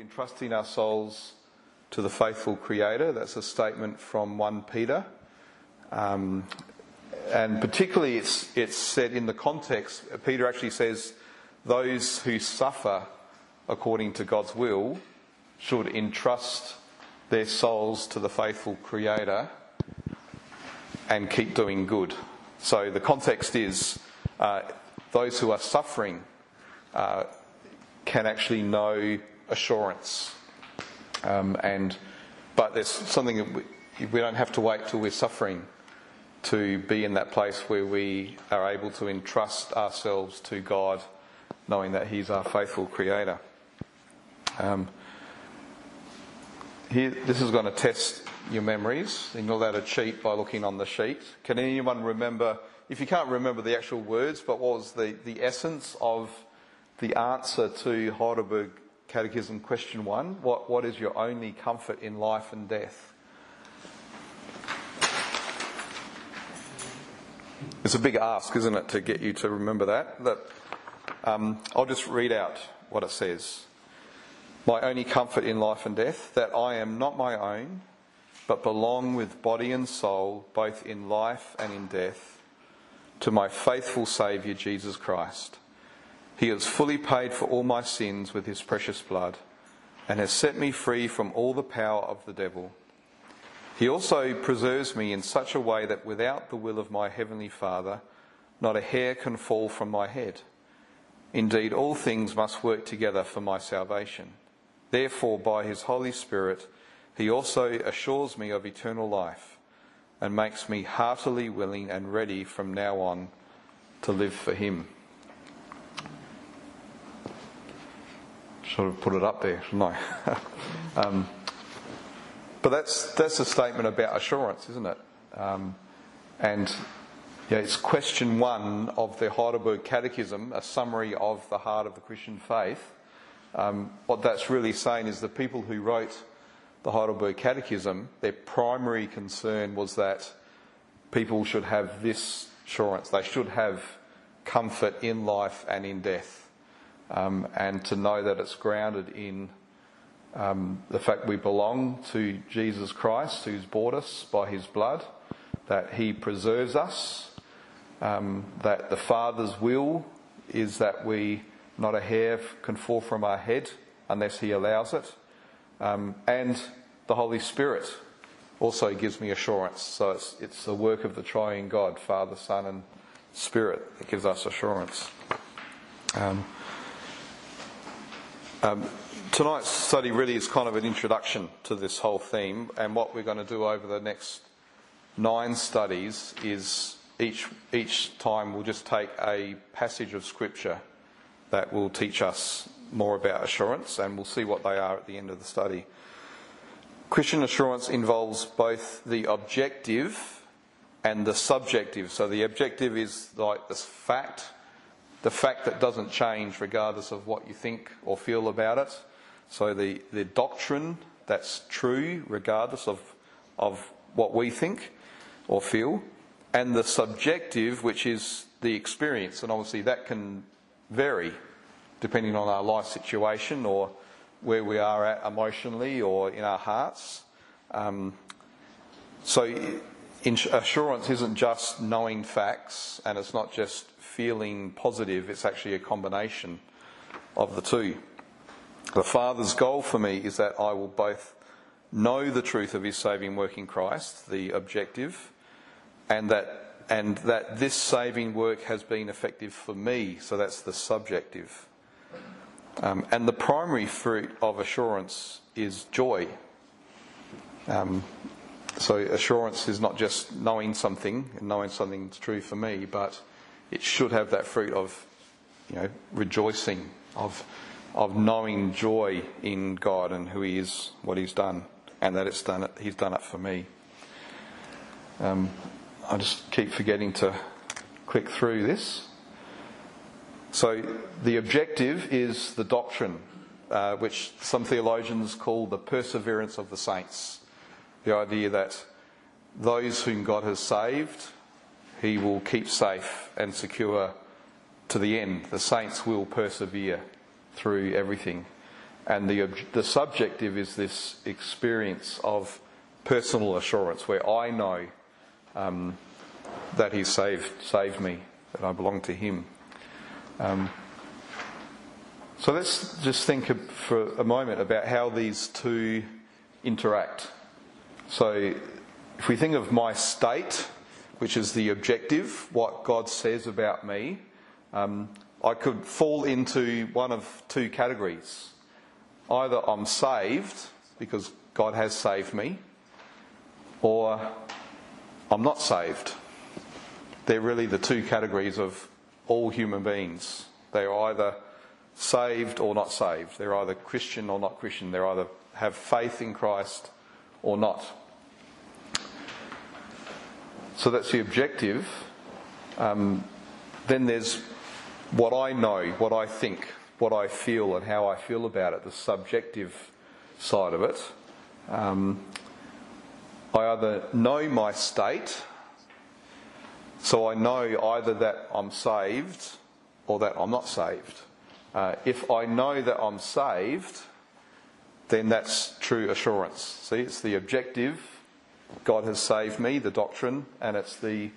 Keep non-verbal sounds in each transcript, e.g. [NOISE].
entrusting our souls to the faithful Creator. That's a statement from 1 Peter. Um, and particularly, it's, it's said in the context, Peter actually says, those who suffer according to God's will should entrust their souls to the faithful Creator and keep doing good. So the context is uh, those who are suffering uh, can actually know assurance. Um, and but there's something that we, we don't have to wait till we're suffering to be in that place where we are able to entrust ourselves to God, knowing that He's our faithful Creator. Um, here, this is going to test your memories. You're not allowed to cheat by looking on the sheet. Can anyone remember, if you can't remember the actual words, but what was the, the essence of the answer to Heidelberg Catechism question one? What, what is your only comfort in life and death? It's a big ask, isn't it, to get you to remember that? That um, I'll just read out what it says. My only comfort in life and death, that I am not my own, but belong with body and soul, both in life and in death, to my faithful Saviour Jesus Christ. He has fully paid for all my sins with his precious blood, and has set me free from all the power of the devil. He also preserves me in such a way that without the will of my heavenly Father, not a hair can fall from my head. Indeed, all things must work together for my salvation. Therefore, by his Holy Spirit, he also assures me of eternal life and makes me heartily willing and ready from now on to live for him. Should of put it up there, shouldn't I? [LAUGHS] um, but that's, that's a statement about assurance, isn't it? Um, and yeah, it's question one of the Heidelberg Catechism, a summary of the heart of the Christian faith. Um, what that's really saying is the people who wrote the Heidelberg Catechism, their primary concern was that people should have this assurance. They should have comfort in life and in death. Um, and to know that it's grounded in um, the fact we belong to Jesus Christ, who's bought us by his blood, that he preserves us, um, that the Father's will is that we, not a hair can fall from our head unless he allows it, um, and the Holy Spirit also gives me assurance. So it's, it's the work of the triune God, Father, Son, and Spirit that gives us assurance. Um, um, tonight's study really is kind of an introduction to this whole theme, and what we're going to do over the next nine studies is each each time we'll just take a passage of scripture that will teach us more about assurance, and we'll see what they are at the end of the study. Christian assurance involves both the objective and the subjective. So the objective is like this fact, the fact that doesn't change regardless of what you think or feel about it. So the, the doctrine that's true regardless of, of what we think or feel, and the subjective, which is the experience. And obviously that can vary depending on our life situation or where we are at emotionally or in our hearts. Um, so assurance isn't just knowing facts and it's not just feeling positive, it's actually a combination of the two. The Father's goal for me is that I will both know the truth of His saving work in Christ, the objective, and that and that this saving work has been effective for me. So that's the subjective. Um, and the primary fruit of assurance is joy. Um, so assurance is not just knowing something and knowing something's true for me, but it should have that fruit of, you know, rejoicing, of of knowing joy in God and who He is, what He's done, and that it's done it, He's done it for me. Um, I just keep forgetting to click through this. So the objective is the doctrine, uh, which some theologians call the perseverance of the saints. The idea that those whom God has saved, He will keep safe and secure to the end. The saints will persevere through everything. And the, the subjective is this experience of personal assurance where I know um, that He saved, saved me, that I belong to Him. Um, so let's just think for a moment about how these two interact. So if we think of my state, which is the objective, what God says about me, um, I could fall into one of two categories. Either I'm saved because God has saved me, or I'm not saved. They're really the two categories of all human beings. They are either saved or not saved. They're either Christian or not Christian. They either have faith in Christ or not. So that's the objective. Um, then there's what I know, what I think, what I feel, and how I feel about it, the subjective side of it. Um, I either know my state, so I know either that I'm saved or that I'm not saved. Uh, if I know that I'm saved, then that's true assurance. See, it's the objective, God has saved me, the doctrine, and it's the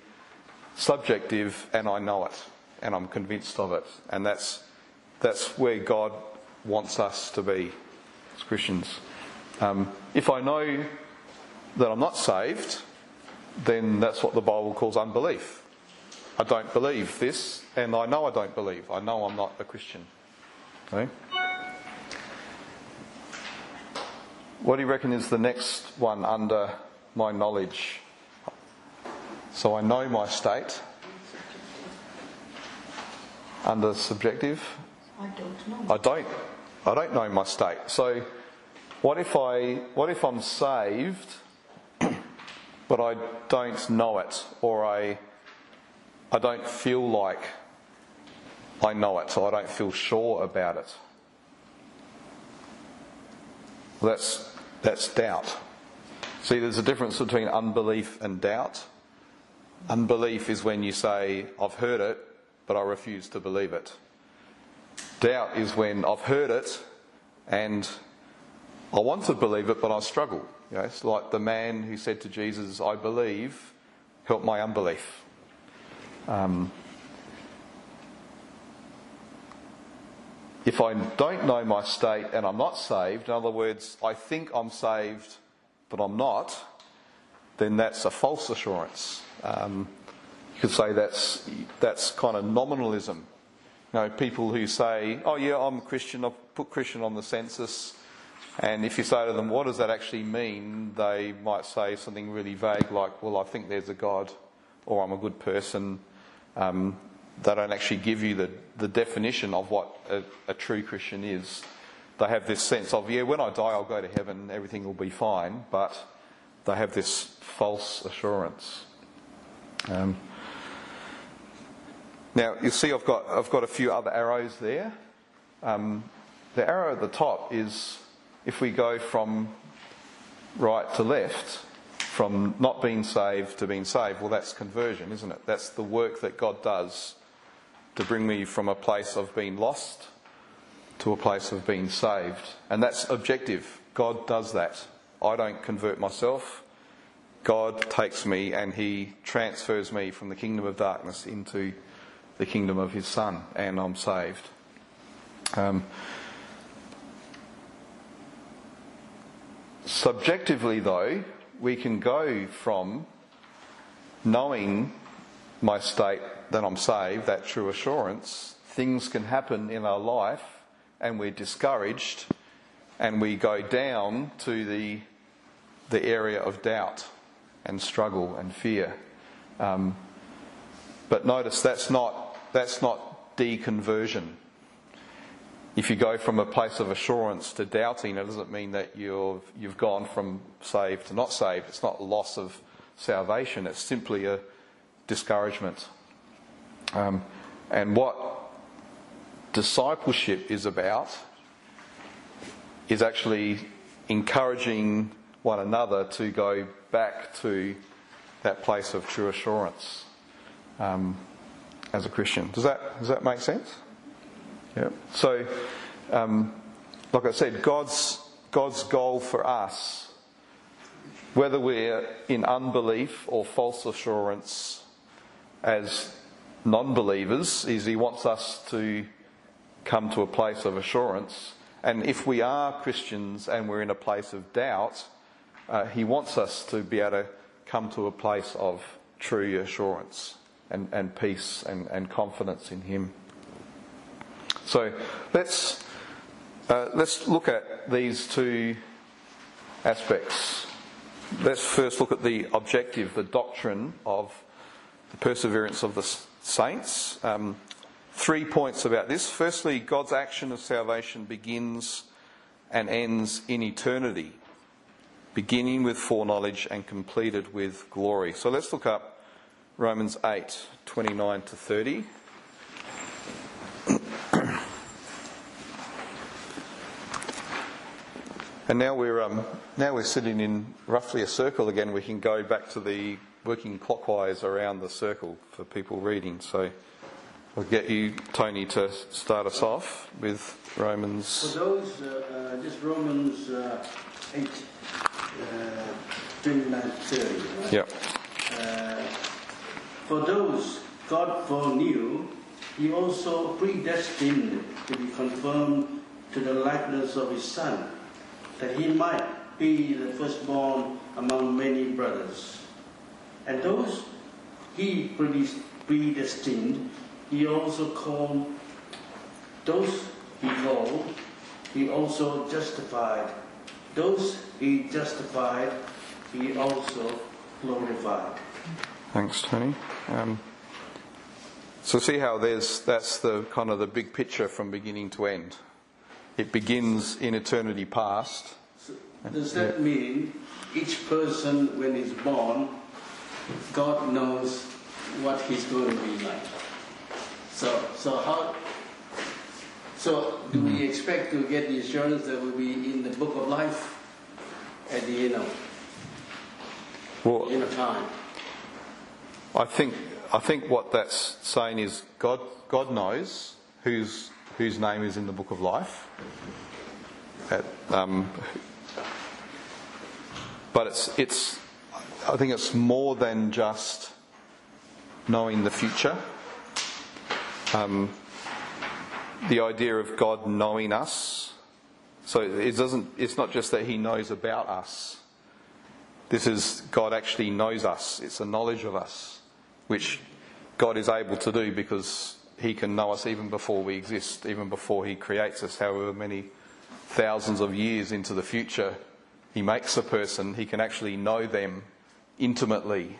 subjective, and I know it, and I'm convinced of it. And that's, that's where God wants us to be as Christians. Um, if I know that I'm not saved, then that's what the Bible calls unbelief. I don't believe this, and I know I don't believe. I know I'm not a Christian. Okay? What do you reckon is the next one under my knowledge? So I know my state. Under subjective? I don't know. I don't. I don't know my state. So what if I what if I'm saved [CLEARS THROAT] but I don't know it or I I don't feel like I know it or I don't feel sure about it? Well, that's that's doubt. See, there's a difference between unbelief and doubt. Unbelief is when you say, I've heard it, but I refuse to believe it. Doubt is when I've heard it and I want to believe it, but I struggle. You know, it's like the man who said to Jesus, I believe, help my unbelief. Um, if I don't know my state and I'm not saved, in other words, I think I'm saved but I'm not, then that's a false assurance. Um, you could say that's that's kind of nominalism. You know, people who say, "Oh yeah, I'm a Christian. I've put Christian on the census," and if you say to them, "What does that actually mean?" they might say something really vague like, "Well, I think there's a God," or "I'm a good person." Um, they don't actually give you the, the definition of what a, a, true Christian is. They have this sense of, yeah, when I die, I'll go to heaven, everything will be fine, but they have this false assurance. Um, now, you see, I've got, I've got a few other arrows there. Um, the arrow at the top is if we go from right to left, from not being saved to being saved, well, that's conversion, isn't it? That's the work that God does to bring me from a place of being lost to a place of being saved. And that's objective. God does that. I don't convert myself. God takes me and He transfers me from the kingdom of darkness into the kingdom of His Son, and I'm saved. Um, subjectively, though, we can go from knowing my state that I'm saved, that true assurance, things can happen in our life and we're discouraged and we go down to the, the area of doubt and struggle and fear. Um, but notice that's not, that's not deconversion. If you go from a place of assurance to doubting, it doesn't mean that you've, you've gone from saved to not saved. It's not loss of salvation, it's simply a discouragement. Um, and what discipleship is about is actually encouraging one another to go back to that place of true assurance um, as a Christian. Does that does that make sense? Yeah. So um, like I said, God's, God's goal for us, whether we're in unbelief or false assurance as non believers, is He wants us to come to a place of assurance. And if we are Christians and we're in a place of doubt, uh, He wants us to be able to come to a place of true assurance and, and peace and, and confidence in Him. So let's, uh, let's look at these two aspects. Let's first look at the objective, the doctrine of the perseverance of the saints. Um, three points about this. Firstly, God's action of salvation begins and ends in eternity, beginning with foreknowledge and completed with glory. So let's look up Romans 8 29 to 30. [CLEARS THROAT] And now we're um, now we're sitting in roughly a circle again. We can go back to the working clockwise around the circle for people reading. So I'll get you, Tony, to start us off with Romans. For those, uh, uh, just Romans uh, 8, uh, 29 30. Right? Yep. Uh, for those God foreknew, He also predestined to be conformed to the likeness of His Son, that He might be the firstborn among many brothers. And those He predestined, He also called. Those He called, He also justified. Those He justified, He also glorified. Thanks, Tony. Um, so see how there's that's the kind of the big picture from beginning to end. It begins in eternity past. So does that mean each person, when he's born, God knows what he's going to be like? So, so how? So, do we expect to get the assurance that we'll be in the book of life at the end of Well, end of time? I think I think what that's saying is God God knows whose whose name is in the book of life. At, um, but it's it's I think it's more than just knowing the future. Um, the idea of God knowing us. So it doesn't. It's not just that He knows about us. This is God actually knows us. It's a knowledge of us, which God is able to do because He can know us even before we exist, even before He creates us. However many thousands of years into the future He makes a person, He can actually know them intimately.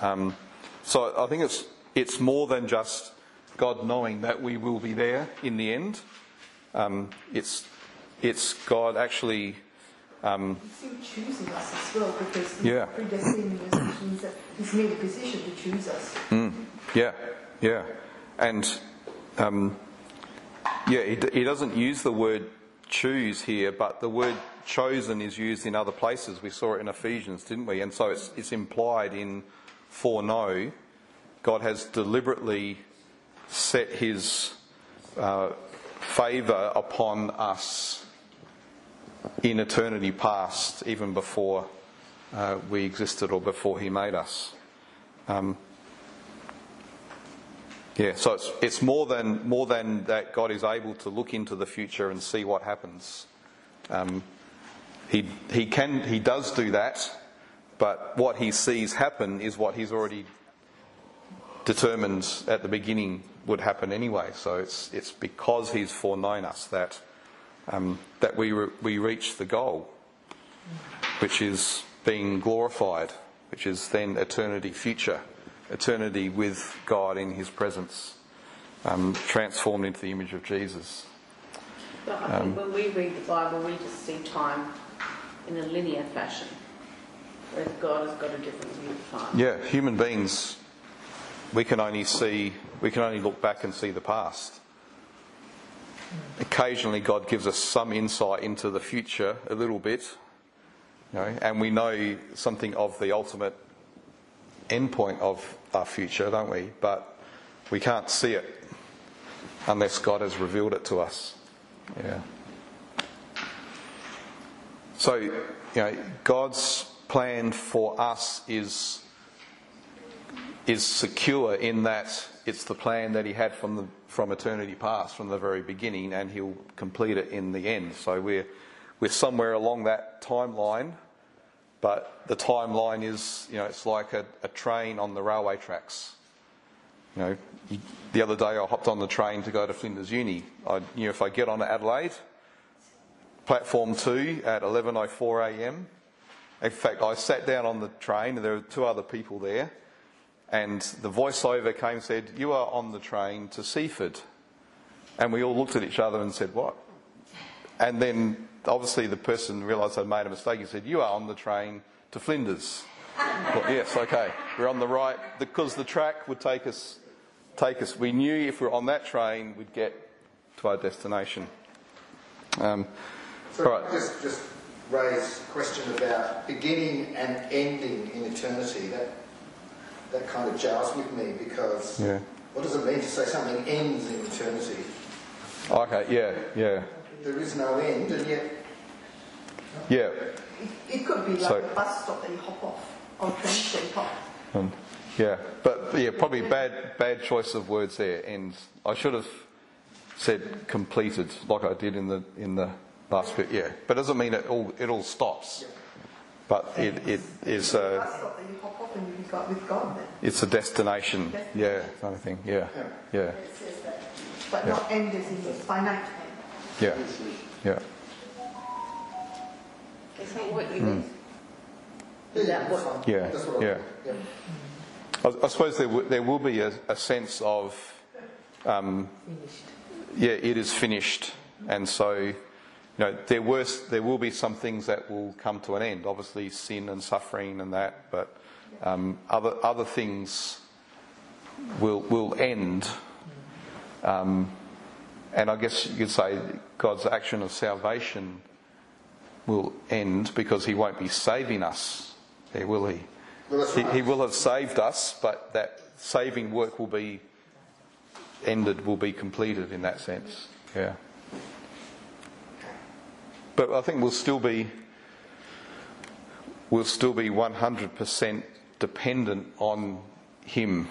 Um, so I think it's it's more than just God knowing that we will be there in the end. Um, it's it's God actually. Um, He's still choosing us as well because Yeah. predestining us means that He's made a decision to choose us. Yeah, yeah, and um, yeah, he, d- he doesn't use the word choose here, but the word chosen is used in other places. We saw it in Ephesians, didn't we? And so it's, it's implied in foreknow. God has deliberately set His uh, favour upon us in eternity past, even before uh, we existed or before He made us. Um, yeah, so it's, it's more than more than that. God is able to look into the future and see what happens. Um, he he can he does do that, but what he sees happen is what he's already determined at the beginning would happen anyway. So it's it's because he's foreknown us that um, that we re- we reach the goal, which is being glorified, which is then eternity future, eternity with God in His presence, um, transformed into the image of Jesus. But I think when we read the Bible, we just see time in a linear fashion, whereas God has got a different view of time. Yeah, human beings, we can only see, we can only look back and see the past. Occasionally, God gives us some insight into the future, a little bit, you know, and we know something of the ultimate endpoint of our future, don't we? But we can't see it unless God has revealed it to us. Yeah. so, you know, God's plan for us is is secure in that it's the plan that He had from the from eternity past, from the very beginning, and He'll complete it in the end. So we're we're somewhere along that timeline, but the timeline is, you know, it's like a, a train on the railway tracks. You know, the other day I hopped on the train to go to Flinders Uni. I knew if I get on at Adelaide, platform two at 11:04 a.m. In fact, I sat down on the train and there were two other people there, and the voiceover came and said, "You are on the train to Seaford," and we all looked at each other and said, "What?" And then obviously the person realised I'd made a mistake. He said, "You are on the train to Flinders." [LAUGHS] Yes, okay, we're on the right because the track would take us take us. We knew if we were on that train, we'd get to our destination. Um, So all right. just just raise a question about beginning and ending in eternity. That that kind of jars with me because Yeah. what does it mean to say something ends in eternity? Okay. Yeah. Yeah. There is no end, and yet Yeah. It, it could be like So- a bus stop that you hop off, or train station hop. Um, yeah, but but yeah, probably bad bad choice of words there. And I should have said completed, like I did in the in the last bit. Yeah, but it doesn't mean it all it all stops. But it it is A a bus stop that you hop off and you be got with God then. it's a destination. Yeah, kind of thing. Yeah, yeah, It says that. But not end as in the finite end. yeah, yeah. Is that what you Hmm. mean? Is that that's what- fine. Yeah, I- yeah. I, I suppose there w- there will be a, a sense of um, yeah, it is finished, and so you know there were there will be some things that will come to an end. Obviously, sin and suffering and that, but um, other other things will will end. Um, and I guess you could say God's action of salvation will end because He won't be saving us, there will He? Well, He, right. he will have saved us, but that saving work will be ended, will be completed in that sense. Yeah. But I think we'll still be we'll still be 100% dependent on Him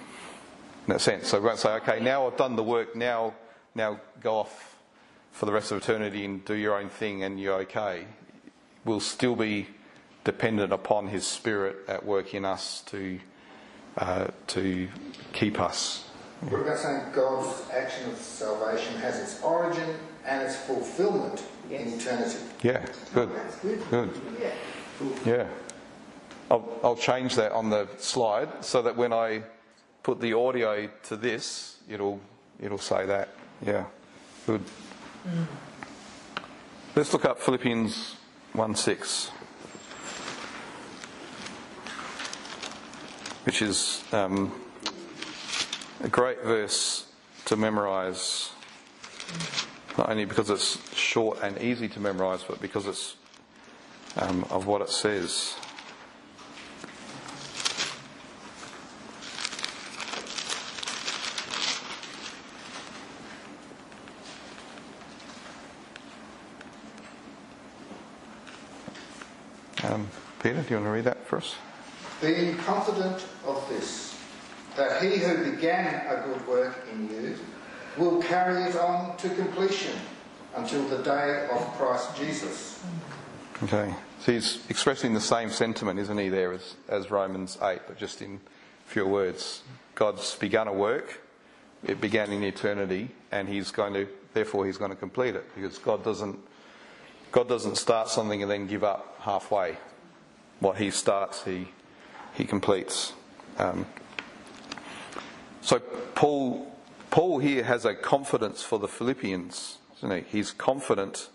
in that sense. So we won't say, okay, now I've done the work, now now go off for the rest of eternity and do your own thing and you're okay. We'll still be dependent upon His Spirit at work in us to uh, to keep us. About saying God's action of salvation has its origin and its fulfillment in eternity? Yeah, good, That's good. good. Yeah. Yeah. I'll, I'll change that on the slide so that when I put the audio to this, it'll it'll say that. Yeah, good. Let's look up Philippians one six, which is um, a great verse to memorise. Not only because it's short and easy to memorise, but because it's um, of what it says. Um, Peter, do you want to read that for us? Being confident of this, that he who began a good work in you will carry it on to completion until the day of Christ Jesus. Okay. So he's expressing the same sentiment, isn't he, there as, as Romans 8, but just in fewer words. God's begun a work, it began in eternity, and he's going to, therefore, he's going to complete it because God doesn't, God doesn't start something and then give up halfway. What he starts, he, he completes. Um, so Paul, Paul here has a confidence for the Philippians, he? He's confident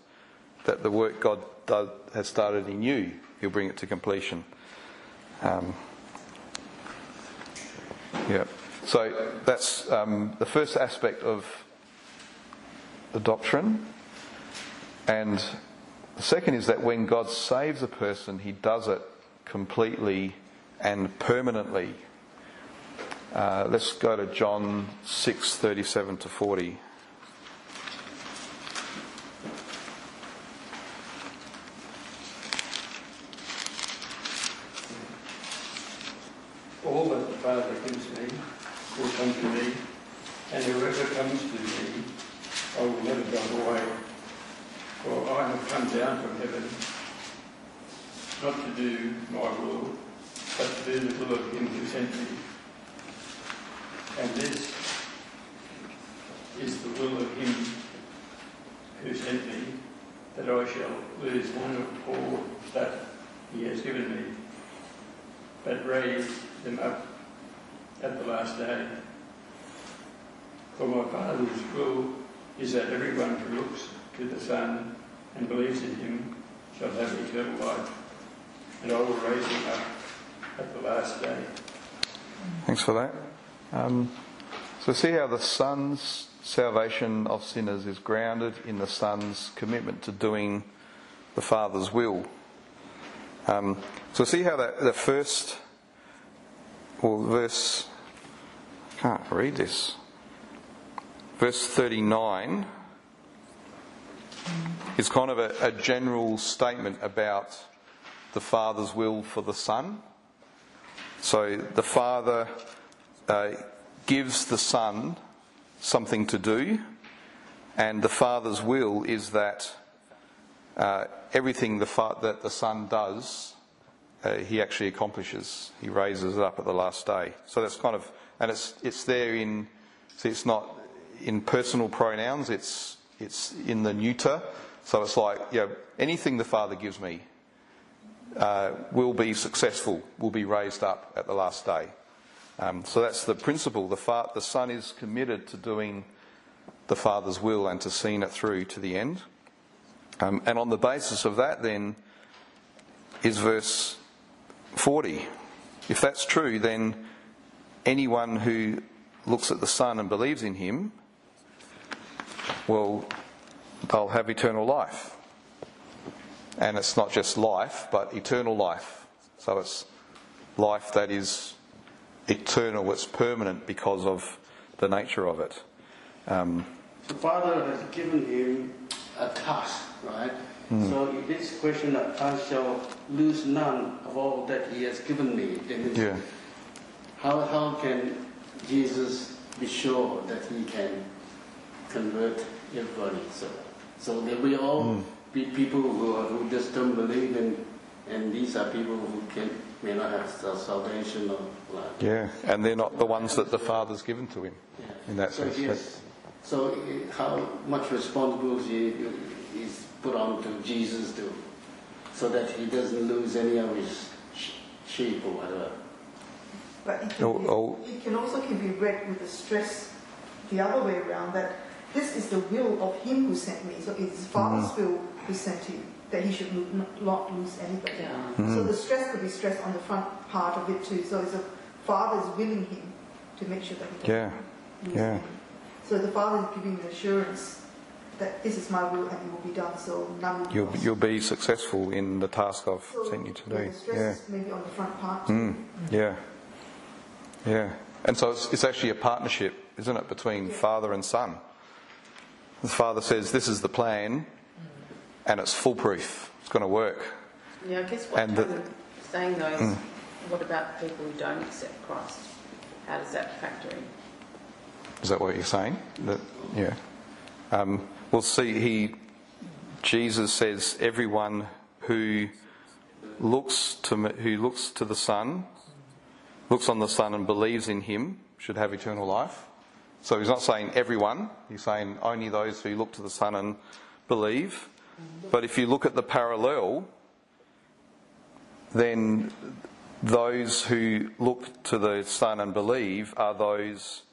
that the work God does, has started in you, He'll bring it to completion. Um, yeah. So that's um, the first aspect of the doctrine. And the second is that when God saves a person, He does it completely and permanently. Uh, let's go to John 6 37 to 40. me will come to me, and whoever comes to me, I will never drive away. For I have come down from heaven, not to do my will, but to do the will of him who sent me. And this is the will of him who sent me, that I shall lose one of all that he has given me, but raise them up at the last day. For my Father's will is that everyone who looks to the Son and believes in him shall have eternal life, and I will raise him up at the last day. Thanks for that. Um, so, see how the Son's salvation of sinners is grounded in the Son's commitment to doing the Father's will. Um, so, see how that the first, well, verse, I can't read this. Verse 39 is kind of a, a general statement about the Father's will for the Son. So the Father uh, gives the Son something to do, and the Father's will is that uh, everything the fa- that the Son does, uh, he actually accomplishes. He raises it up at the last day. So that's kind of, and it's it's there in, see, it's not in personal pronouns. It's it's in the neuter. So it's like, know, anything the Father gives me, uh, will be successful, will be raised up at the last day. Um, so that's the principle. The, fa- the Son is committed to doing the Father's will and to seeing it through to the end. Um, and on the basis of that, then, is verse 40. If that's true, then anyone who looks at the Son and believes in him, well, they'll have eternal life. And it's not just life, but eternal life. So it's life that is eternal, it's permanent because of the nature of it. Um, The Father has given him a task, right? So in this question that I shall lose none of all that he has given me. Then yeah. How, how can Jesus be sure that he can convert everybody? So, so there we all be people who, are, who just don't believe in, and these are people who can, may not have sal- salvation or like. Yeah. And they're not the ones that the Father's given to him Yeah. in that so sense. Yes. So uh, how much responsibility is put on to Jesus to, so that he doesn't lose any of his sheep or whatever? But it can, Oh, be, oh. it can also can be read with the stress the other way around that this is the will of him who sent me. So it's Father's Mm-hmm. will who sent him that he should lo- not, not lose anybody. Yeah. Mm-hmm. So the stress could be stressed on the front part of it too. So it's a Father is willing him to make sure that he doesn't Yeah. lose Yeah. any. So the Father is giving the assurance that this is my will and it will be done. So none will be You'll, lost. you'll be successful in the task I've So, sent you to yeah, do. the stress Yeah. is maybe on the front part. too. Mm, yeah. Yeah. And so it's, it's actually a partnership, isn't it, between father and son? The father says, This is the plan, and it's foolproof. It's going to work. Yeah, I guess what And the- saying though is, what about people who don't accept Christ? How does that factor in? Is that what you're saying? That, yeah. Um, we'll see. He, Jesus says, everyone who looks to me, who looks to the Son, looks on the Son and believes in Him, should have eternal life. So he's not saying everyone. He's saying only those who look to the Son and believe. But if you look at the parallel, then those who look to the Son and believe are those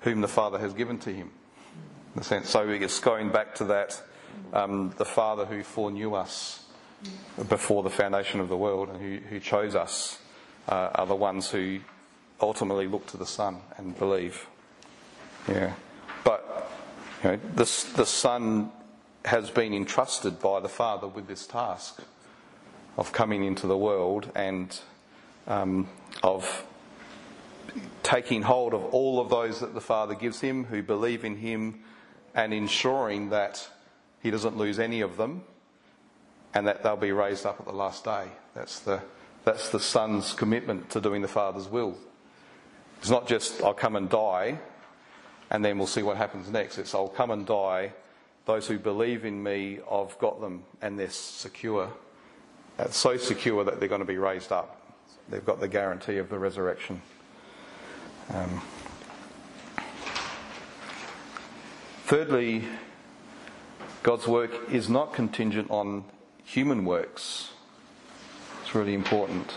whom the Father has given to him. In a sense, so it's going back to that um, the Father who foreknew us before the foundation of the world and who, who chose us uh, are the ones who ultimately look to the Son and believe. Yeah, but you know, the the Son has been entrusted by the Father with this task of coming into the world and um, of taking hold of all of those that the Father gives him who believe in him and ensuring that he doesn't lose any of them and that they'll be raised up at the last day. That's the, that's the Son's commitment to doing the Father's will. It's not just I'll come and die and then we'll see what happens next. It's I'll come and die. Those who believe in me, I've got them and they're secure. It's so secure that they're going to be raised up. They've got the guarantee of the resurrection. Um, thirdly, God's work is not contingent on human works. It's really important.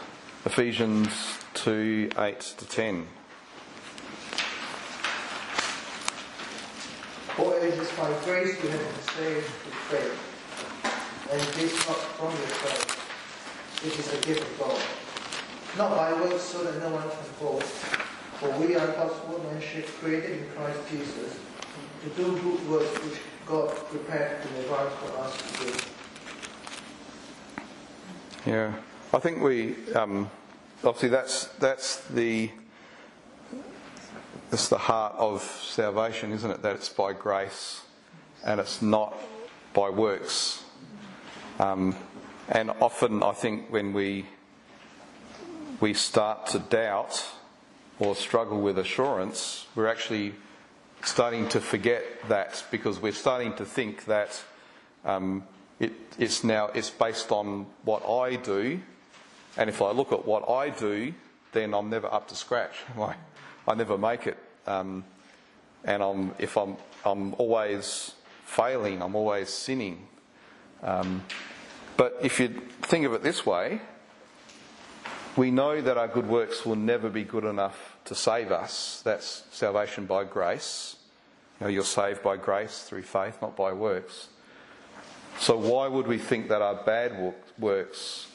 Ephesians 2 8 to 10. It is by grace you have been saved through faith, and this not from yourself, which is a gift of God, not by works so that no one can boast. For we are God's workmanship created in Christ Jesus to do good works which God prepared in advance for us to do. Yeah, I think we um, obviously that's that's the that's the heart of salvation, isn't it? That it's by grace and it's not by works. Um, and often, I think when we we start to doubt or struggle with assurance, we're actually starting to forget that because we're starting to think that um, it, it's now it's based on what I do, and if I look at what I do, then I'm never up to scratch. I, I never make it, um, and I'm if I'm I'm always failing, I'm always sinning. Um, but if you think of it this way, we know that our good works will never be good enough to save us. That's salvation by grace. You know, you're saved by grace through faith, not by works. So why would we think that our bad works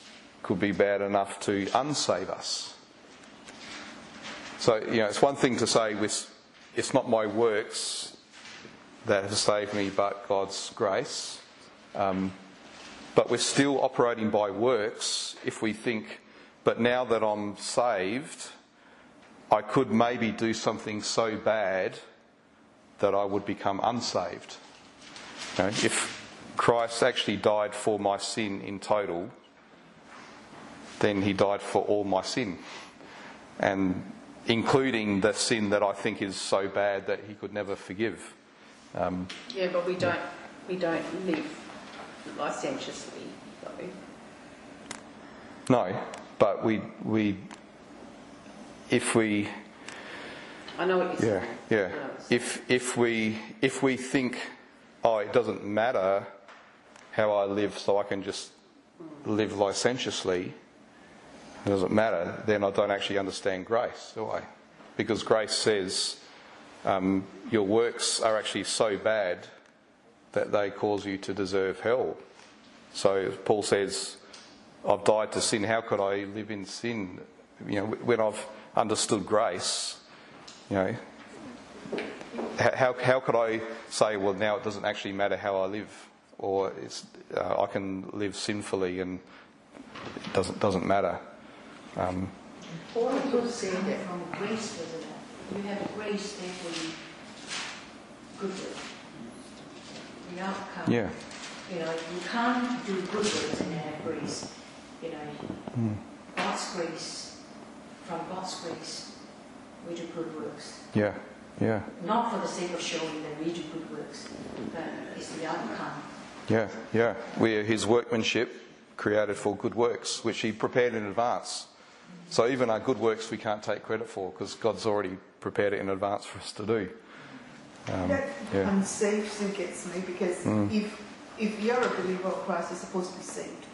could be bad enough to unsave us? So, you know, it's one thing to say it's not my works that have saved me, but God's grace. Um, but we're still operating by works if we think, but now that I'm saved, I could maybe do something so bad that I would become unsaved. You know, if Christ actually died for my sin in total, then he died for all my sin. And including the sin that I think is so bad that he could never forgive. Um, yeah, but we don't we don't live licentiously, though. No, but we we if we I know what you're yeah saying. yeah if if we if we think oh it doesn't matter how I live so I can just live licentiously it doesn't matter. Then I don't actually understand grace do I? Because grace says um, your works are actually so bad that they cause you to deserve hell. So Paul says I've died to sin. How could I live in sin? You know when I've understood grace you know how, how could I say, well, now it doesn't actually matter how I live, or uh, I can live sinfully and it doesn't, doesn't matter? Um, Paul was saying that from grace, wasn't it? You have grace, therefore you good work. The outcome. Yeah. You know, you can't do good works and have grace. You know, mm. God's grace, from God's grace, we do good works. Yeah. Yeah. Not for the sake of showing that we do good works, but it's the outcome. Yeah, yeah. We are his workmanship, created for good works, which he prepared in advance. So even our good works we can't take credit for because God's already prepared it in advance for us to do. Um, that yeah. unsaved still gets me because mm. if if you're a believer of Christ, you're supposed to be saved.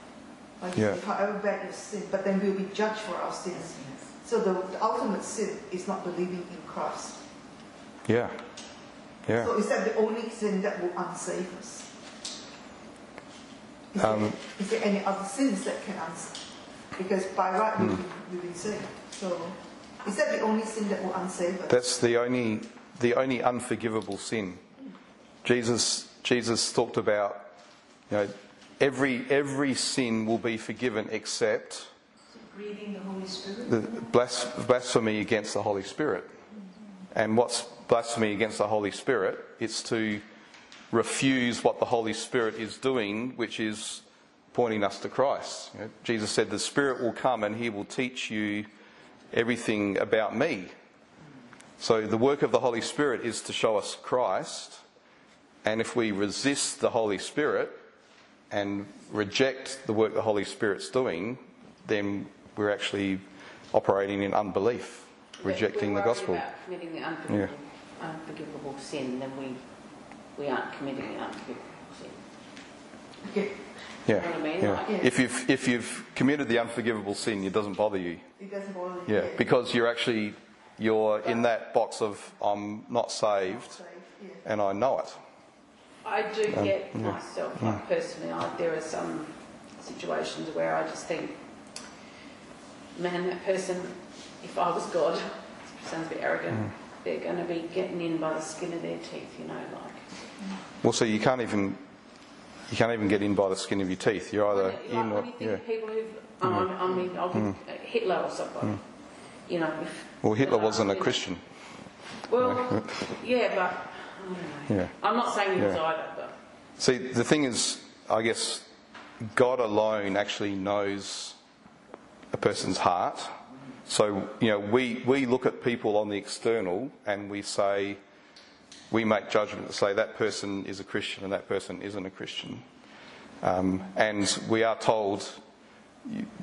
Like yeah. however bad your sin, but then we'll be judged for our sins. So the, the ultimate sin is not believing in Christ. Yeah. Yeah. So is that the only sin that will unsave us? Is, um, there, is there any other sins that can unsave? Because by right we've, we've been saved. So is that the only sin that will unsave us? That's the only the only unforgivable sin. Jesus Jesus talked about you know every every sin will be forgiven except grieving the Holy Spirit. The blasphemy against the Holy Spirit. And what's blasphemy against the Holy Spirit, it's to refuse what the Holy Spirit is doing, which is pointing us to Christ. You know, Jesus said, The Spirit will come and He will teach you everything about me. So the work of the Holy Spirit is to show us Christ, and if we resist the Holy Spirit and reject the work the Holy Spirit's doing, then we're actually operating in unbelief, rejecting We're the gospel. about committing the unforgivable, unforgivable sin, then we, we aren't committing the unforgivable sin. Okay. Yeah, You know what I mean? yeah. Like- If you've if you've committed the unforgivable sin, it doesn't bother you. It doesn't bother you. Yeah, because you're actually you're in that box of I'm not saved Safe, yeah. and I know it. I do Um, get myself, like personally, I, there are some situations where I just think, man, that person, if I was God, [LAUGHS] sounds a bit arrogant, Mm. they're going to be getting in by the skin of their teeth, you know, like. Well, so you can't even you can't even get in by the skin of your teeth. You're either in or you think yeah. people who've, oh, I mean, I'll give mm. uh, Hitler or somebody, mm. you know. If, Well, Hitler uh, wasn't a. Christian. Well, [LAUGHS] yeah, but I don't know. Yeah. I'm not saying he was Yeah. either, but See, the thing is, I guess God alone actually knows a person's heart. So, you know, we, we look at people on the external and we say, we make judgment to say that person is a Christian and that person isn't a Christian. Um, and we are told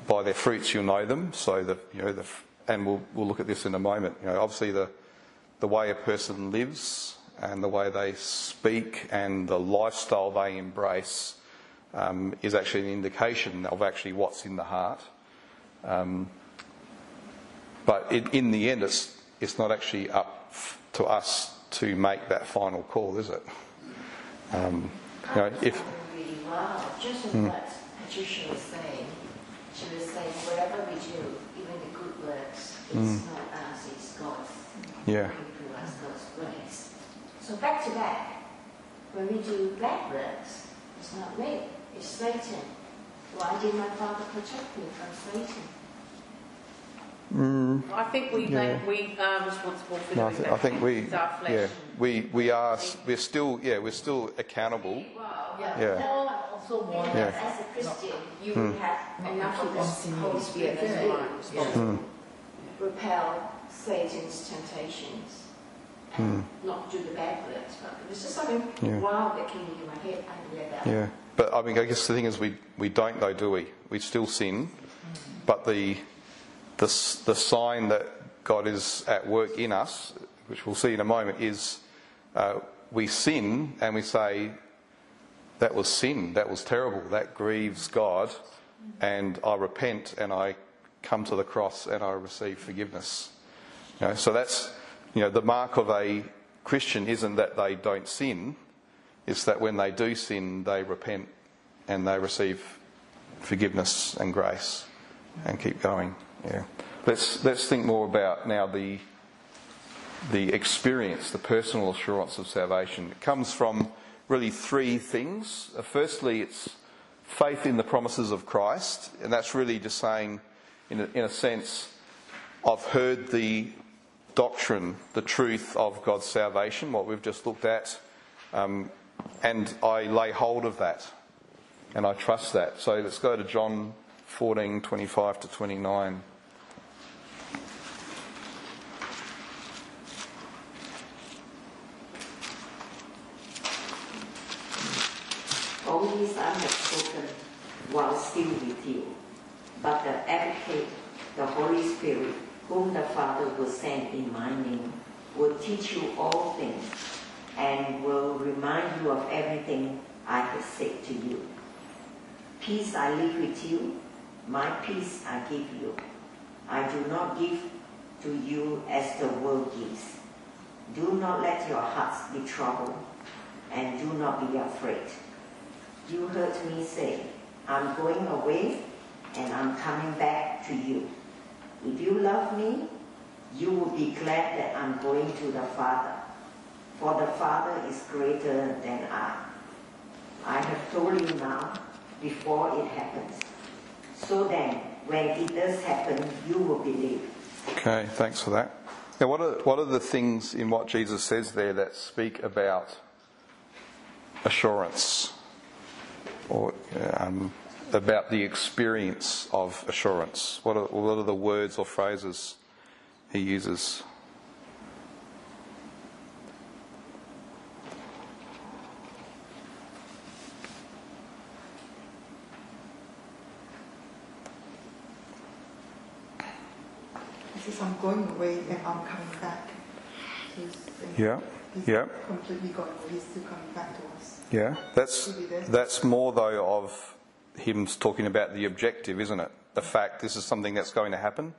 by their fruits you'll know them. So the you know the and we'll we'll look at this in a moment. You know, obviously the the way a person lives and the way they speak and the lifestyle they embrace um, is actually an indication of actually what's in the heart. Um, but it, in the end, it's it's not actually up to us to make that final call, is it? Um, you know, if really well, just as what Patricia was saying. She was saying, whatever we do, even the good works, it's not us, it's God. Yeah. Through us, God's grace. So back to back, when we do bad works, it's not me, it's Satan. Why did my father protect me from Satan? Mm. I think we Yeah. make, we are responsible for No, I, th- that. I think we, It's our flesh. yeah, we we are we're still yeah we're still accountable. Wow. Yeah. Paul also warned Yeah. us as a Christian, you hmm. will have enough of the Holy Spirit That's as well. Hmm. right. repel Satan's temptations and hmm. not do the bad works. But it was just something Yeah. wow that came into my head. I read that. Yeah, but I mean I guess the thing is we we don't though, do we? We still sin, but the the the sign that God is at work in us, which we'll see in a moment, is uh, we sin and we say that was sin, that was terrible, that grieves God, and I repent and I come to the cross and I receive forgiveness. You know, so that's you know the mark of a Christian isn't that they don't sin, it's that when they do sin they repent and they receive forgiveness and grace and keep going. Yeah. Let's let's think more about now the the experience, the personal assurance of salvation. It comes from really three things. Uh, Firstly, it's faith in the promises of Christ, and that's really just saying, in a, in a sense, I've heard the doctrine, the truth of God's salvation, what we've just looked at, um, and I lay hold of that, and I trust that. So let's go to John 14, 25 to 29. These I have spoken while still with you. But the advocate, the Holy Spirit, whom the Father will send in my name, will teach you all things and will remind you of everything I have said to you. Peace I leave with you, my peace I give you. I do not give to you as the world gives. Do not let your hearts be troubled, and do not be afraid. You heard me say, I'm going away and I'm coming back to you. If you love me, you will be glad that I'm going to the Father, for the Father is greater than I. I have told you now before it happens. So then, when it does happen, you will believe. Okay, thanks for that. Now, what are, what are the things in what Jesus says there that speak about assurance or um, about the experience of assurance. What are, what are the words or phrases he uses? He says, I'm going away and I'm coming back. Yeah. He's yeah. completely gone away. He's still coming back to us. Yeah, that's that's more though of him talking about the objective, isn't it? The fact this is something that's going to happen.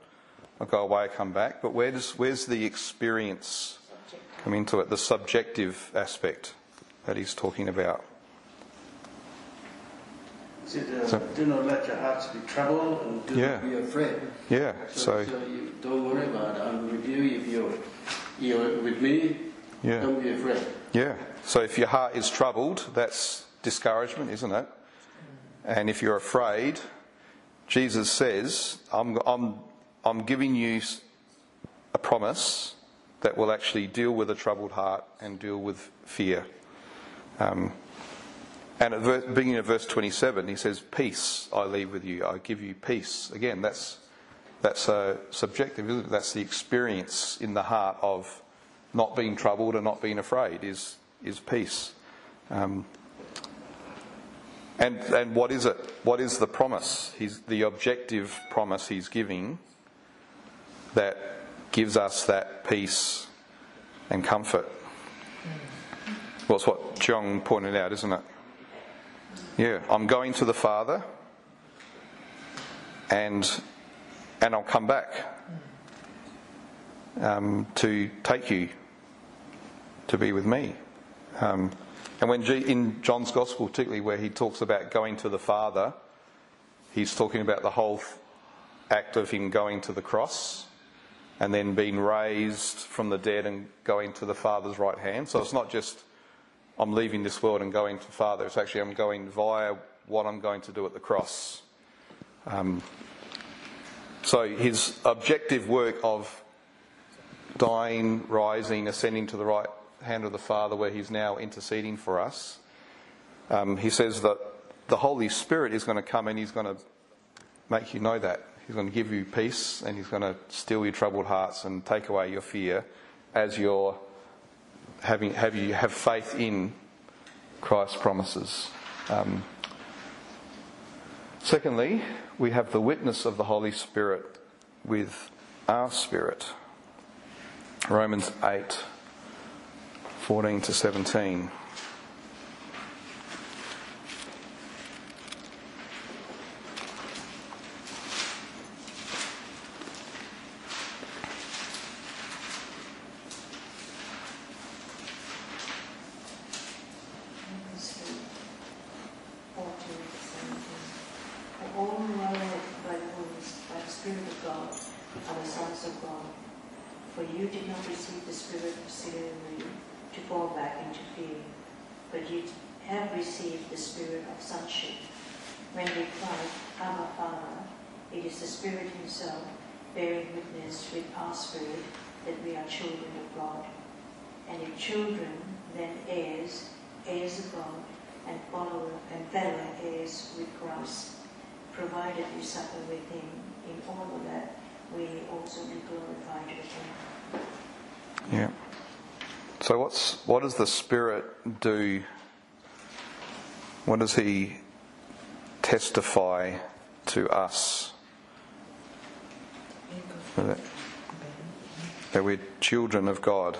I go away, I come back. But where does where's the experience come into it? The subjective aspect that he's talking about. He said, uh, So- do not let your hearts be troubled and do Yeah. not be afraid. Yeah. So, So so you don't worry about it. I'm with you. If you're, you're with me, yeah, don't be afraid. yeah. So if your heart is troubled, that's discouragement, isn't it? And if you're afraid, Jesus says, "I'm I'm I'm giving you a promise that will actually deal with a troubled heart and deal with fear." Um, and at ver- beginning of verse 27, he says, "Peace I leave with you. I give you peace." Again, that's that's uh, subjective, isn't it? That's the experience in the heart of not being troubled and not being afraid is is peace. Um, and and what is it? What is the promise? He's the objective promise he's giving that gives us that peace and comfort. Well, it's what John pointed out, isn't it? Yeah, I'm going to the Father, and and I'll come back um, to take you to be with me. Um, and when G- in John's Gospel, particularly where he talks about going to the Father, he's talking about the whole act of him going to the cross and then being raised from the dead and going to the Father's right hand. So it's not just I'm leaving this world and going to Father. It's actually I'm going via what I'm going to do at the cross. Um, so his objective work of dying, rising, ascending to the right hand of the Father, where he's now interceding for us, um, he says that the Holy Spirit is going to come and he's going to make you know that. He's going to give you peace and he's going to still your troubled hearts and take away your fear as you're having have you have faith in Christ's promises. Um, secondly, we have the witness of the Holy Spirit with our spirit. Romans 8, 14 to 17. For all who are led by the Holy by the Spirit of God are the sons of God. For you did not receive the spirit of slavery to fall back into fear, but you have received the spirit of sonship. When we cry, Abba Father, it is the Spirit Himself bearing witness with our spirit that we are children of God. And if children, then heirs, heirs of God, and follower and fellow heirs with Christ, provided we suffer with him in order that we also be glorified with him. Yeah. So what's what does the Spirit do? What does He testify to us? That, that we're children of God,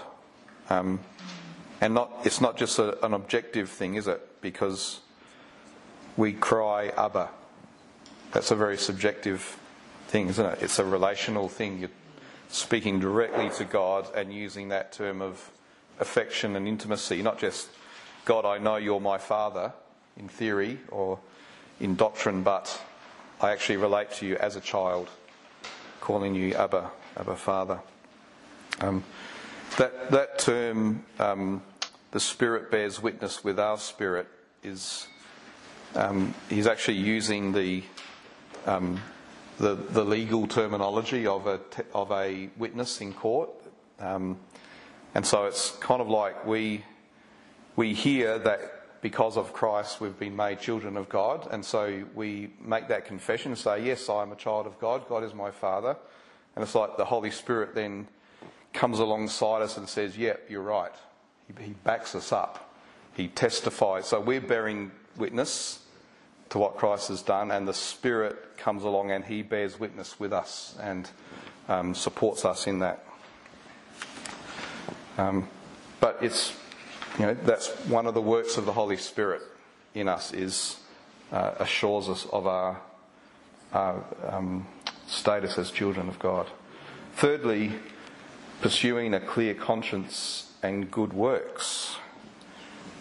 um, and not it's not just a, an objective thing, is it? Because we cry Abba. That's a very subjective thing, isn't it? It's a relational thing. You're speaking directly to God and using that term of affection and intimacy, not just God, I know you're my father in theory or in doctrine, but I actually relate to you as a child, calling you Abba, Abba Father. Um, that that term, um, the Spirit bears witness with our spirit, is um, he's actually using the um, the, the legal terminology of a, of a witness in court. Um, and so it's kind of like we, we hear that because of Christ we've been made children of God. And so we make that confession and say, Yes, I am a child of God. God is my Father. And it's like the Holy Spirit then comes alongside us and says, Yep, you're right. He, he backs us up. He testifies. So we're bearing witness to what Christ has done, and the Spirit comes along and He bears witness with us. And um, supports us in that. Um, but it's, you know, that's one of the works of the Holy Spirit in us is uh, assures us of our, our um, status as children of God. Thirdly, pursuing a clear conscience and good works.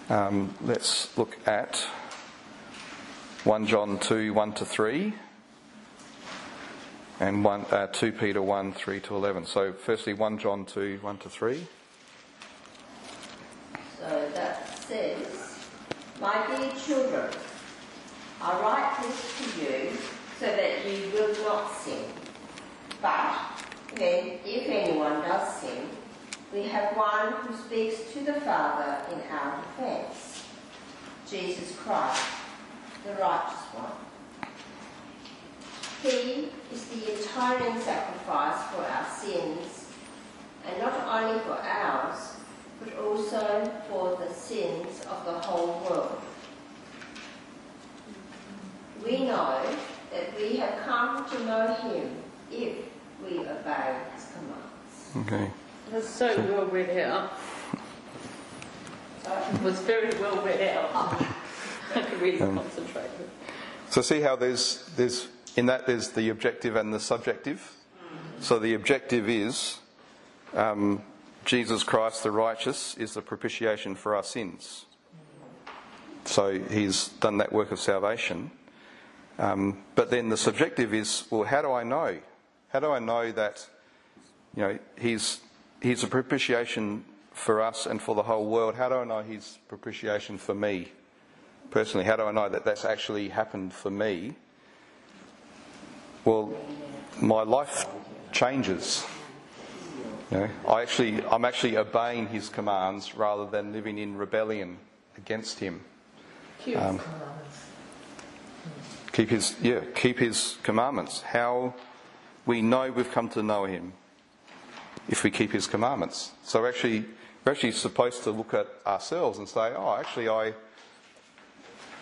Um, let's look at 1 John 2 1 to 3 and 1, uh, 2 Peter 1 3 to 11. So, firstly, 1 John 2 1 to 3. So that says, My dear children, I write this to you so that you will not sin. But then, if anyone does sin, we have one who speaks to the Father in our defense Jesus Christ, the righteous one. He is the atoning sacrifice for our sins, and not only for ours, but also for the sins of the whole world. We know that we have come to know him if we obey his commands. Okay. It was so well read out. It was very well read out. [LAUGHS] I [LAUGHS] could really concentrate. So see how there's there's in that there's the objective and the subjective. So the objective is um, Jesus Christ the righteous is the propitiation for our sins. So he's done that work of salvation. Um, but then the subjective is well, how do I know? How do I know that you know he's he's a propitiation for us and for the whole world? How do I know he's propitiation for me personally? How do I know that that's actually happened for me? Well, my life changes. You know, I actually, I'm actually obeying his commands rather than living in rebellion against him. Um, keep his, yeah, keep his commandments. How we know we've come to know him if we keep his commandments. So actually, we're actually supposed to look at ourselves and say, oh, actually, I,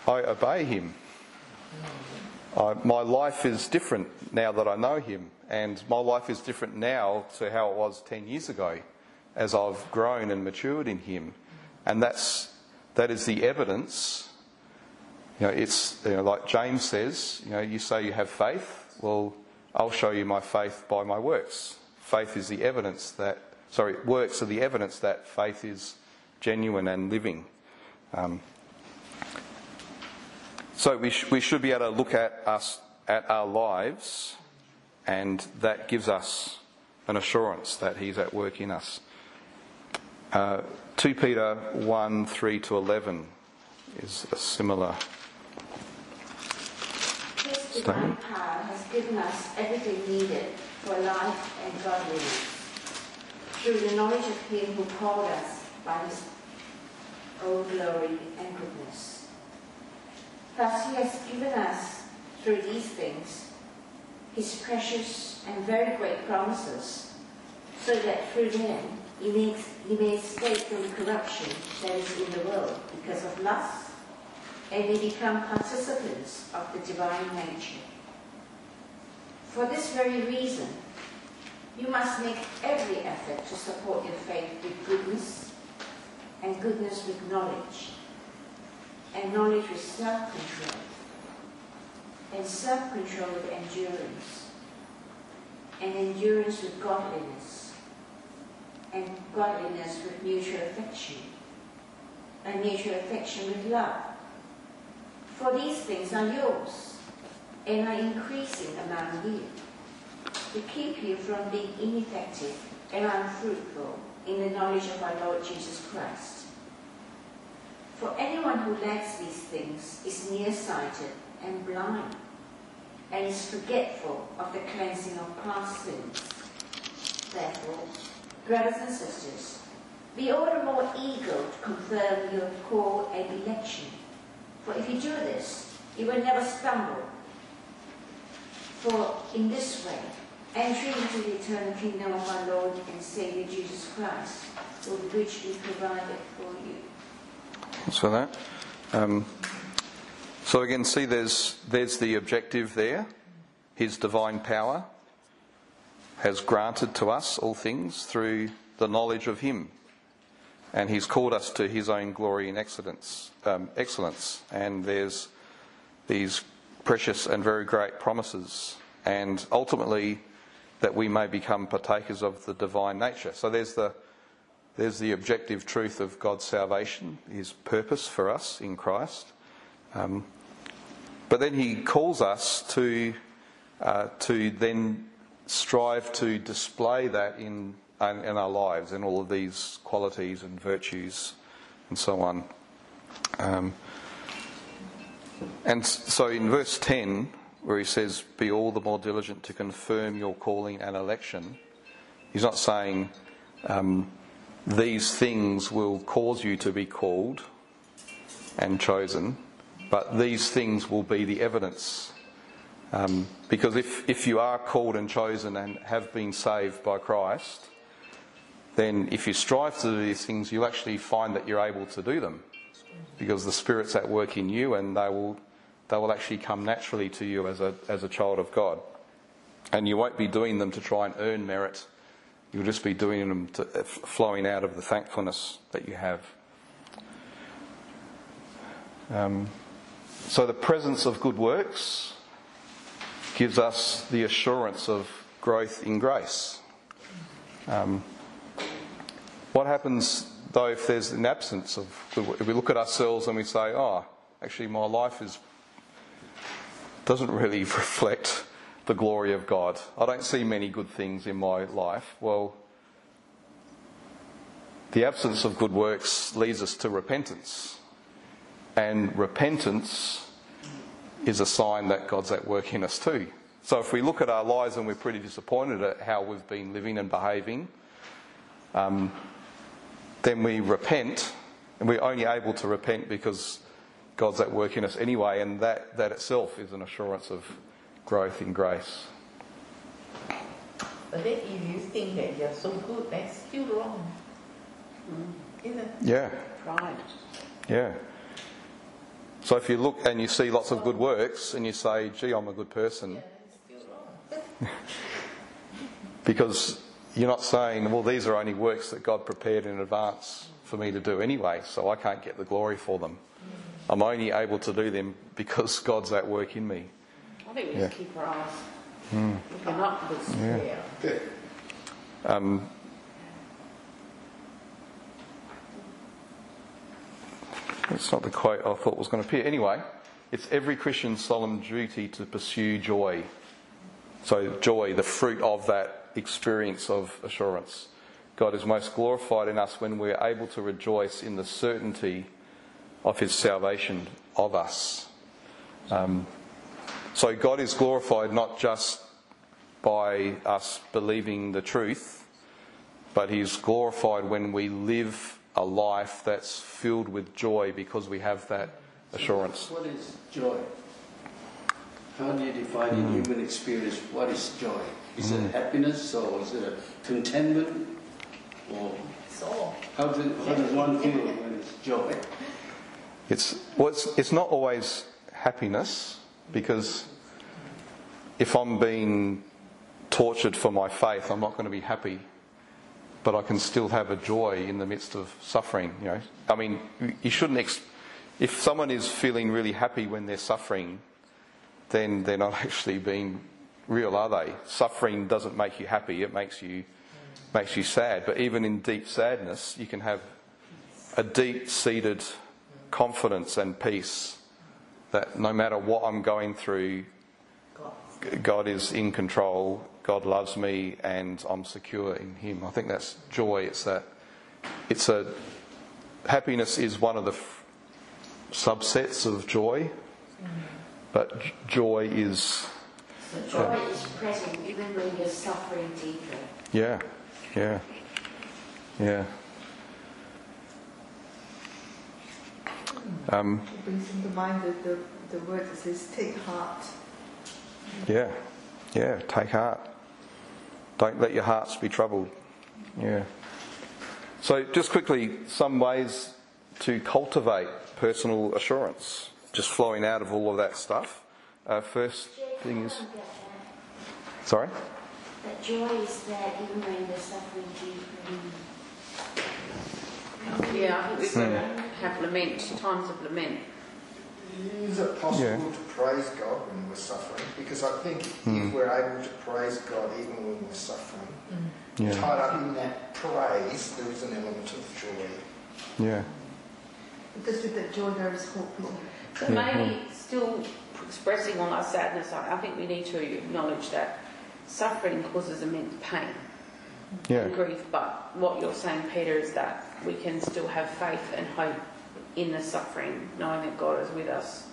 I obey him. I, my life is different now that I know him, and my life is different now to how it was 10 years ago as I've grown and matured in him. And that's, that is the evidence. You know, it's you know, like James says, you know, you say you have faith, well, I'll show you my faith by my works. Faith is the evidence that, sorry, works are the evidence that faith is genuine and living. Um, so we, sh- we should be able to look at us, at our lives, and that gives us an assurance that He's at work in us. Uh, 2 Peter 1 3 to 11 is a similar divine power has given us everything needed for life and godliness through the knowledge of Him who called us by His own glory and goodness. Thus He has given us, through these things, His precious and very great promises, so that through them He may, he may escape from corruption that is in the world because of lust, and may become participants of the divine nature. For this very reason, you must make every effort to support your faith with goodness, and goodness with knowledge, and knowledge with self-control, and self-control with endurance, and endurance with godliness, and godliness with mutual affection, and mutual affection with love. For these things are yours, and are increasing among you, to keep you from being ineffective and unfruitful in the knowledge of our Lord Jesus Christ. For anyone who lacks these things is nearsighted and blind, and is forgetful of the cleansing of past sins. Therefore, brothers and sisters, be all the more eager to confirm your call and election. For if you do this, you will never stumble. For in this way, entering into the eternal kingdom of our Lord and Savior Jesus Christ will richly provided for you. Thanks for that. Um, so again, see, there's there's the objective there, His divine power. has granted to us all things through the knowledge of Him. And He's called us to His own glory and excellence. Um, excellence. And there's these precious and very great promises. And ultimately, that we may become partakers of the divine nature. So there's the there's the objective truth of God's salvation, His purpose for us in Christ. Um, but then He calls us to uh, to then strive to display that in, in, in our lives, in all of these qualities and virtues and so on. Um, and so in verse 10, where he says, Be all the more diligent to confirm your calling and election, he's not saying um, these things will cause you to be called and chosen, but these things will be the evidence um, because if, if you are called and chosen and have been saved by Christ, then if you strive to do these things, you'll actually find that you're able to do them. Because the Spirit's at work in you and they will, they will actually come naturally to you as a, as a child of God. And you won't be doing them to try and earn merit. You'll just be doing them to, flowing out of the thankfulness that you have. Um, so the presence of good works gives us the assurance of growth in grace. Um, what happens though if there's an absence of, if we look at ourselves and we say, oh, actually my life is, doesn't really [LAUGHS] reflect the glory of God. I don't see many good things in my life. Well, the absence of good works leads us to repentance. And repentance is a sign that God's at work in us too. So if we look at our lives and we're pretty disappointed at how we've been living and behaving, um, then we repent, and we're only able to repent because God's at work in us anyway, and that, that itself is an assurance of growth in grace. But then if you think that you're so good, that's still wrong. Mm. Isn't it? Yeah. Pride. Yeah. So if you look and you see lots of good works and you say, gee, I'm a good person, [LAUGHS] because you're not saying, well, these are only works that God prepared in advance for me to do anyway, so I can't get the glory for them. I'm only able to do them because God's at work in me. I think we yeah. just keep our eyes mm. looking upwards. Yeah. Um, That's not the quote I thought was going to appear. Anyway, it's every Christian's solemn duty to pursue joy. So, joy, the fruit of that experience of assurance. God is most glorified in us when we're able to rejoice in the certainty of His salvation of us. Um, so, God is glorified not just by us believing the truth, but He's glorified when we live a life that's filled with joy because we have that assurance. What is joy? How do you define mm. in human experience what is joy? Is mm. it happiness or is it a contentment? Or how, do, how does one feel when it's joy? It's, well, it's, it's not always happiness because if I'm being tortured for my faith, I'm not going to be happy but I can still have a joy in the midst of suffering. You know, I mean, you shouldn't. Ex- if someone is feeling really happy when they're suffering, then they're not [LAUGHS] actually being real, are they? Suffering doesn't make you happy; it makes you makes you sad. But even in deep sadness, you can have a deep-seated confidence and peace that no matter what I'm going through, God is in control God loves me and I'm secure in Him. I think that's joy. It's that. It's a. Happiness is one of the f- subsets of joy, but j- joy is. So joy uh, is present even when you're suffering deeply. Yeah, yeah, yeah. Um, it brings into mind the, the, the word that says, take heart. Yeah, yeah, take heart. Don't let your hearts be troubled. Yeah. So, just quickly, some ways to cultivate personal assurance, just flowing out of all of that stuff. Uh, first thing is. Sorry? That joy is there even when the suffering keeps Yeah, I think we've got to have lament, times of lament. Is it possible Yeah. to praise God when we're suffering? Because I think Hmm. if we're able to praise God even when we're suffering, Yeah. tied up in that praise, there is an element of joy. Yeah. Because with that joy there is hope, isn't it? But maybe still expressing all our sadness, I I think we need to acknowledge that suffering causes immense pain Yeah. and grief. But what you're saying, Peter, is that we can still have faith and hope in the suffering, knowing that God is with us.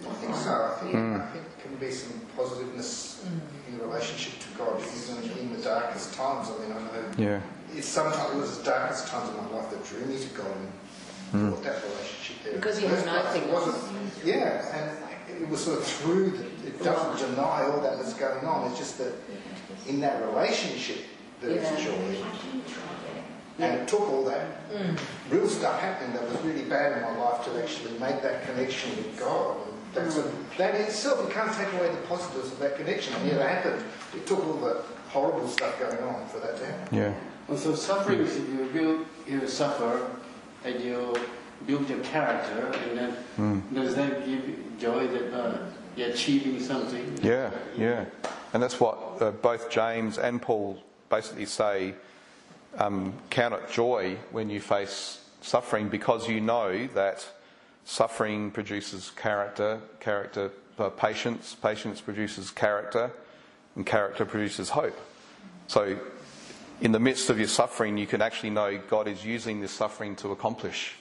I think so. I think, Mm. I think there can be some positiveness in the relationship to God, even in the darkest times. I mean, I know Yeah. it's sometimes it was the darkest times of my life that drew me to God and brought that relationship there. Because in you the have first. It wasn't, yeah, and it was sort of through the, it doesn't deny all that was going on. It's just that in that relationship there is Yeah. joy. And it took all that real stuff happening that was really bad in my life to actually make that connection with God. And that's a, that in itself, you can't take away the positives of that connection. And yet it happened. It took all the horrible stuff going on for that to happen. Yeah. Well, so suffering is if you build, you suffer, and you build your character, and then Hmm. does that give joy that uh, you're achieving something? Yeah, yeah. And that's what uh, both James and Paul basically say um, count it joy when you face suffering because you know that suffering produces character, character uh, patience, patience produces character, and character produces hope. So, in the midst of your suffering, you can actually know God is using this suffering to accomplish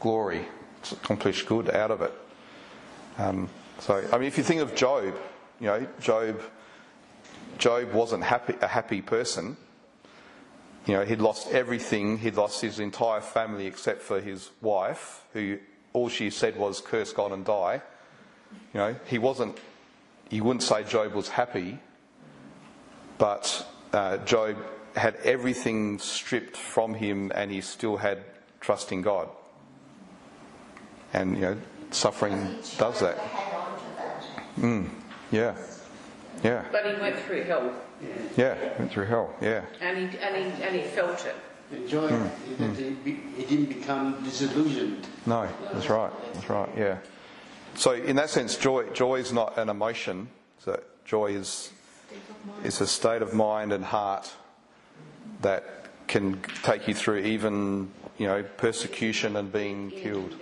glory, to accomplish good out of it. Um, so, I mean, if you think of Job, you know, Job, Job wasn't happy, a happy person. You know, he'd lost everything. He'd lost his entire family except for his wife, who all she said was curse God and die. You know, he wasn't. You wouldn't say Job was happy, but uh, Job had everything stripped from him, and he still had trust in God. And you know, suffering does that. Mm, yeah, yeah, But he went through hell yeah. Went through hell. Yeah, and he, and he, and he felt it. The joy is that he, be, he didn't become disillusioned. no, that's right. That's right. Yeah. So in that sense, joy joy is not an emotion. So joy is is a state of mind and heart that can take you through even you know persecution and being killed.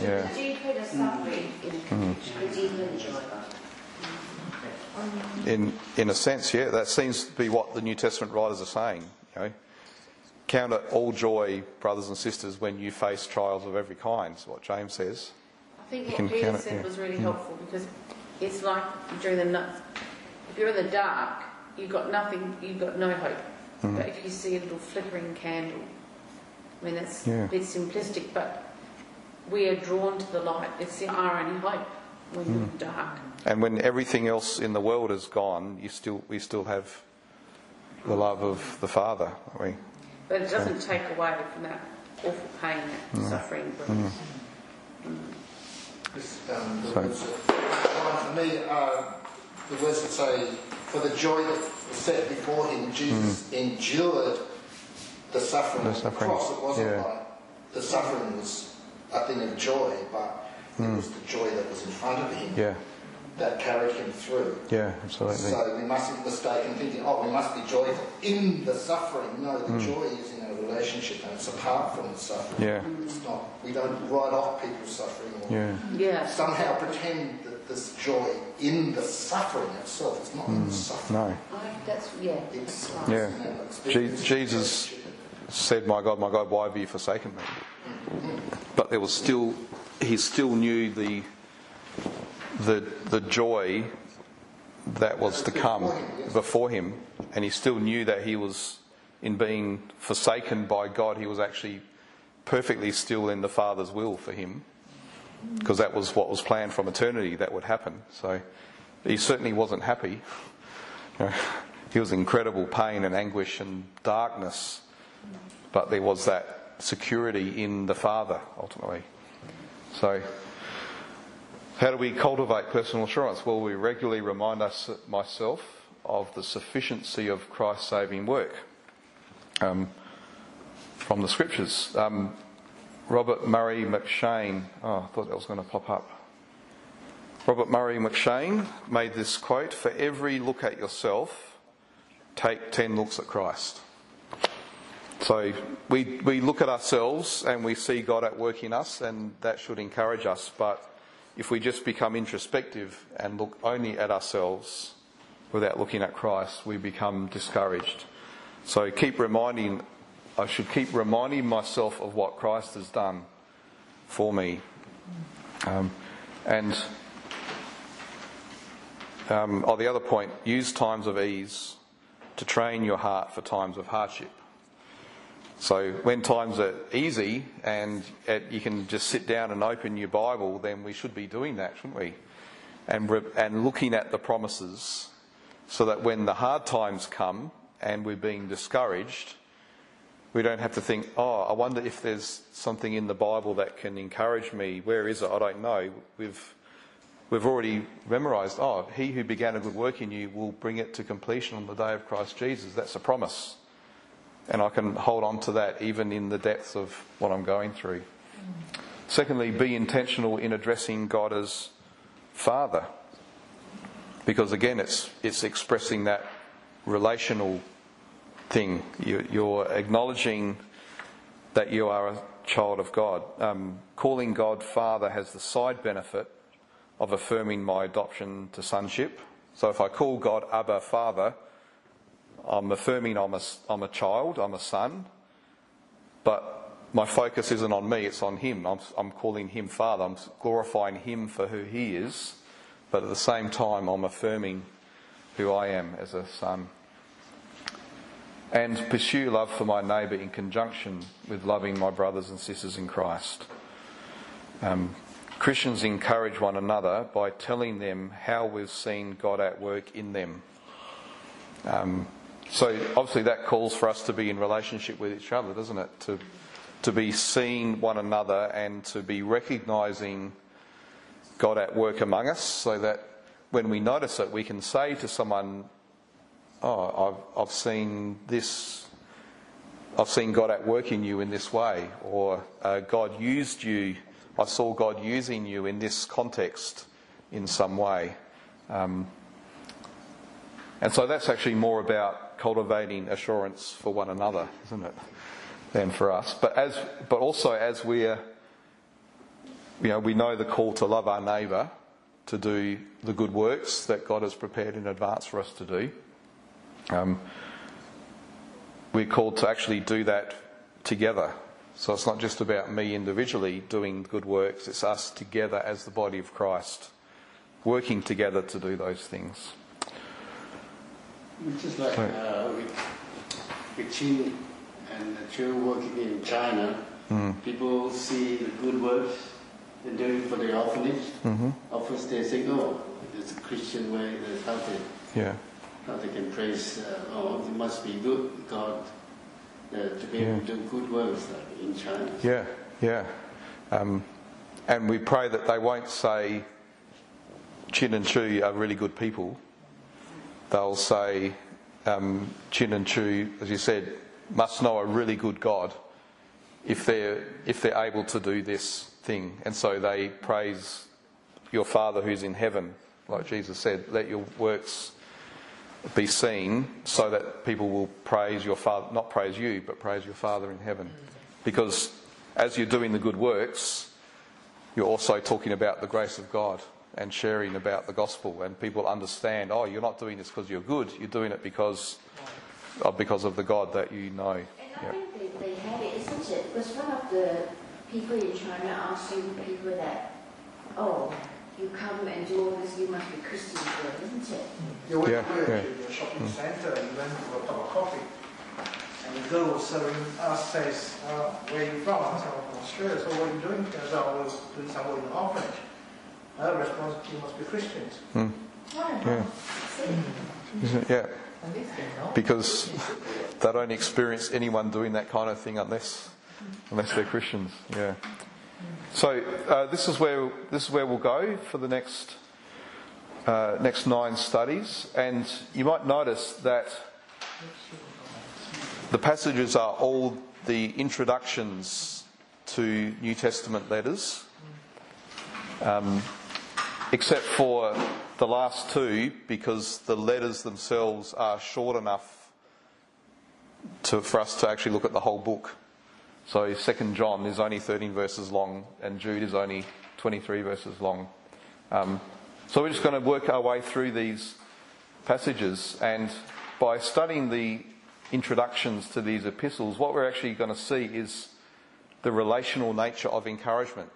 Yeah. Deeper the suffering, in a conviction. the deeper the joy. In a sense, yeah, that seems to be what the New Testament writers are saying. You know, count it all joy, brothers and sisters, when you face trials of every kind. Is what James says. I think You what Peter it, said yeah. was really helpful because it's like during the night, if you're in the dark, you've got nothing, you've got no hope. Mm-hmm. But if you see a little flickering candle, I mean, that's Yeah. a bit simplistic, but we are drawn to the light. It's our only hope when you're Mm. in the dark. And when everything else in the world is gone, you still we still have the love of the Father. we? But it doesn't take away from that awful pain that Mm. suffering brings. This, um, the So- words that, for me, uh, the words that say, for the joy that was set before him, Jesus endured the suffering The of the suffering, cross. It wasn't yeah. like the suffering was a thing of joy, but it was the joy that was in front of him Yeah, that carried him through. yeah, absolutely. So we mustn't mistake in thinking, oh, we must be joyful in the suffering. No, the mm. joy is in a relationship and it's apart from the suffering. Yeah, It's not, we don't write off people's suffering or yeah, Yeah. somehow pretend that there's joy in the suffering itself. It's not in the mm. suffering. no, I that's, yeah, It's, that's yeah. you Je- Jesus said, "My God, my God, why have you forsaken me?" Mm. But there was still, he still knew the the the joy that was to come before him, and he still knew that he was in being forsaken by God. He was actually perfectly still in the Father's will for him, because that was what was planned from eternity that would happen. So he certainly wasn't happy. [LAUGHS] He was in incredible pain and anguish and darkness, but there was that security in the Father ultimately. So, how do we cultivate personal assurance? Well, we regularly remind us myself of the sufficiency of Christ's saving work um, from the scriptures. Um, Robert Murray McCheyne, oh, I thought that was going to pop up. Robert Murray McCheyne made this quote For every look at yourself, take 10 looks at Christ. So we, we look at ourselves and we see God at work in us, and that should encourage us. But if we just become introspective and look only at ourselves without looking at Christ, we become discouraged. So keep reminding, I should keep reminding myself of what Christ has done for me. Um, and um, oh, the other point use times of ease to train your heart for times of hardship. So when times are easy and you can just sit down and open your Bible, then we should be doing that, shouldn't we? And, and looking at the promises so that when the hard times come and we're being discouraged, we don't have to think, oh, I wonder if there's something in the Bible that can encourage me. Where is it? I don't know. We've, we've already memorized, oh, he who began a good work in you will bring it to completion on the day of Christ Jesus. That's a promise. And I can hold on to that even in the depths of what I'm going through. Secondly, be intentional in addressing God as Father. Because again, it's, it's expressing that relational thing. You, are acknowledging that you are a child of God. Um, calling God Father has the side benefit of affirming my adoption to sonship. So if I call God Abba Father, I'm affirming I'm a, I'm a child, I'm a son, but my focus isn't on me, it's on Him. I'm, I'm calling Him Father, I'm glorifying Him for who He is, but at the same time, I'm affirming who I am as a son. And pursue love for my neighbour in conjunction with loving my brothers and sisters in Christ. Um, Christians encourage one another by telling them how we've seen God at work in them. Um, so obviously that calls for us to be in relationship with each other, doesn't it? To to be seeing one another and to be recognizing God at work among us so that when we notice it, we can say to someone, Oh, I've, I've seen this, I've seen God at work in you in this way, or uh, God used you, I saw God using you in this context in some way. Um, and so that's actually more about cultivating assurance for one another, isn't it? Than for us. But as but also as we're you know, we know the call to love our neighbour, to do the good works that God has prepared in advance for us to do. Um, we're called to actually do that together. So it's not just about me individually doing good works, it's us together as the body of Christ, working together to do those things. Just like uh, with, with Chin and the Chiu working in China, mm. people see the good works they're doing for the orphanage. Mm-hmm. Of course, they think, oh, it's a Christian way, that's how they, yeah. how they can praise, uh, oh, it must be good, God, uh, to be able to do good works in China. Yeah, yeah. Um, and we pray that they won't say Chin and Chu are really good people they'll say um, Chin and Chu, as you said, must know a really good God if they're if they're able to do this thing, and so they praise your Father who's in heaven, like Jesus said. Let your works be seen, so that people will praise your Father, not praise you, but praise your Father in heaven, because as you're doing the good works, you're also talking about the grace of God and sharing about the gospel, and people understand, oh, you're not doing this because you're good, you're doing it because uh, because of the God that you know. And I think they, they have it, isn't it? Because one of the people in China asked you people that, oh, you come and do all this, you must be Christian isn't it? You went yeah, yeah. to the shopping mm. centre and went to a cup of coffee. And the girl serving us says, uh, where are you from? I said, I'm from Australia. So what are you doing? She says, oh, we're doing some work in the orphanage. Her response, you must be Christians. Mm. Yeah. Yeah. Because they don't experience anyone doing that kind of thing unless unless they're Christians. Yeah. So uh, this is where this is where we'll go for the next uh, next nine studies, and you might notice that the passages are all the introductions to New Testament letters, um, except for the last two, because the letters themselves are short enough to, for us to actually look at the whole book. So, Second John is only 13 verses long, and Jude is only 23 verses long. Um, so, we're just going to work our way through these passages, and by studying the introductions to these epistles, what we're actually going to see is the relational nature of encouragement.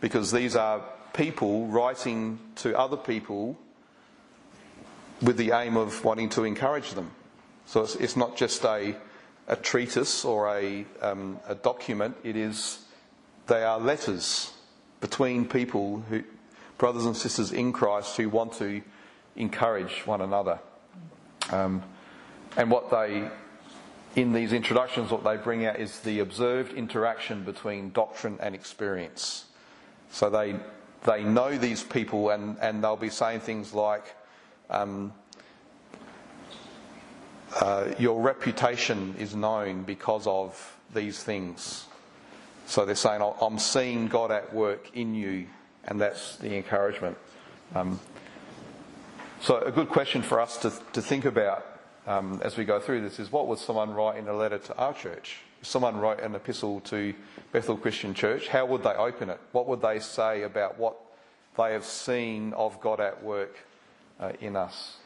Because these are people writing to other people with the aim of wanting to encourage them. So it's, it's not just a, a treatise or a, um, a document, it is, they are letters between people who, brothers and sisters in Christ who want to encourage one another. Um, and what they, in these introductions, what they bring out is the observed interaction between doctrine and experience. So they, they know these people and, and they'll be saying things like, um, uh, your reputation is known because of these things. So they're saying, I'm seeing God at work in you, and that's the encouragement. Um, so, a good question for us to, to think about um, as we go through this is what would someone write in a letter to our church? Someone wrote an epistle to Bethel Christian Church, how would they open it? What would they say about what they have seen of God at work uh, in us?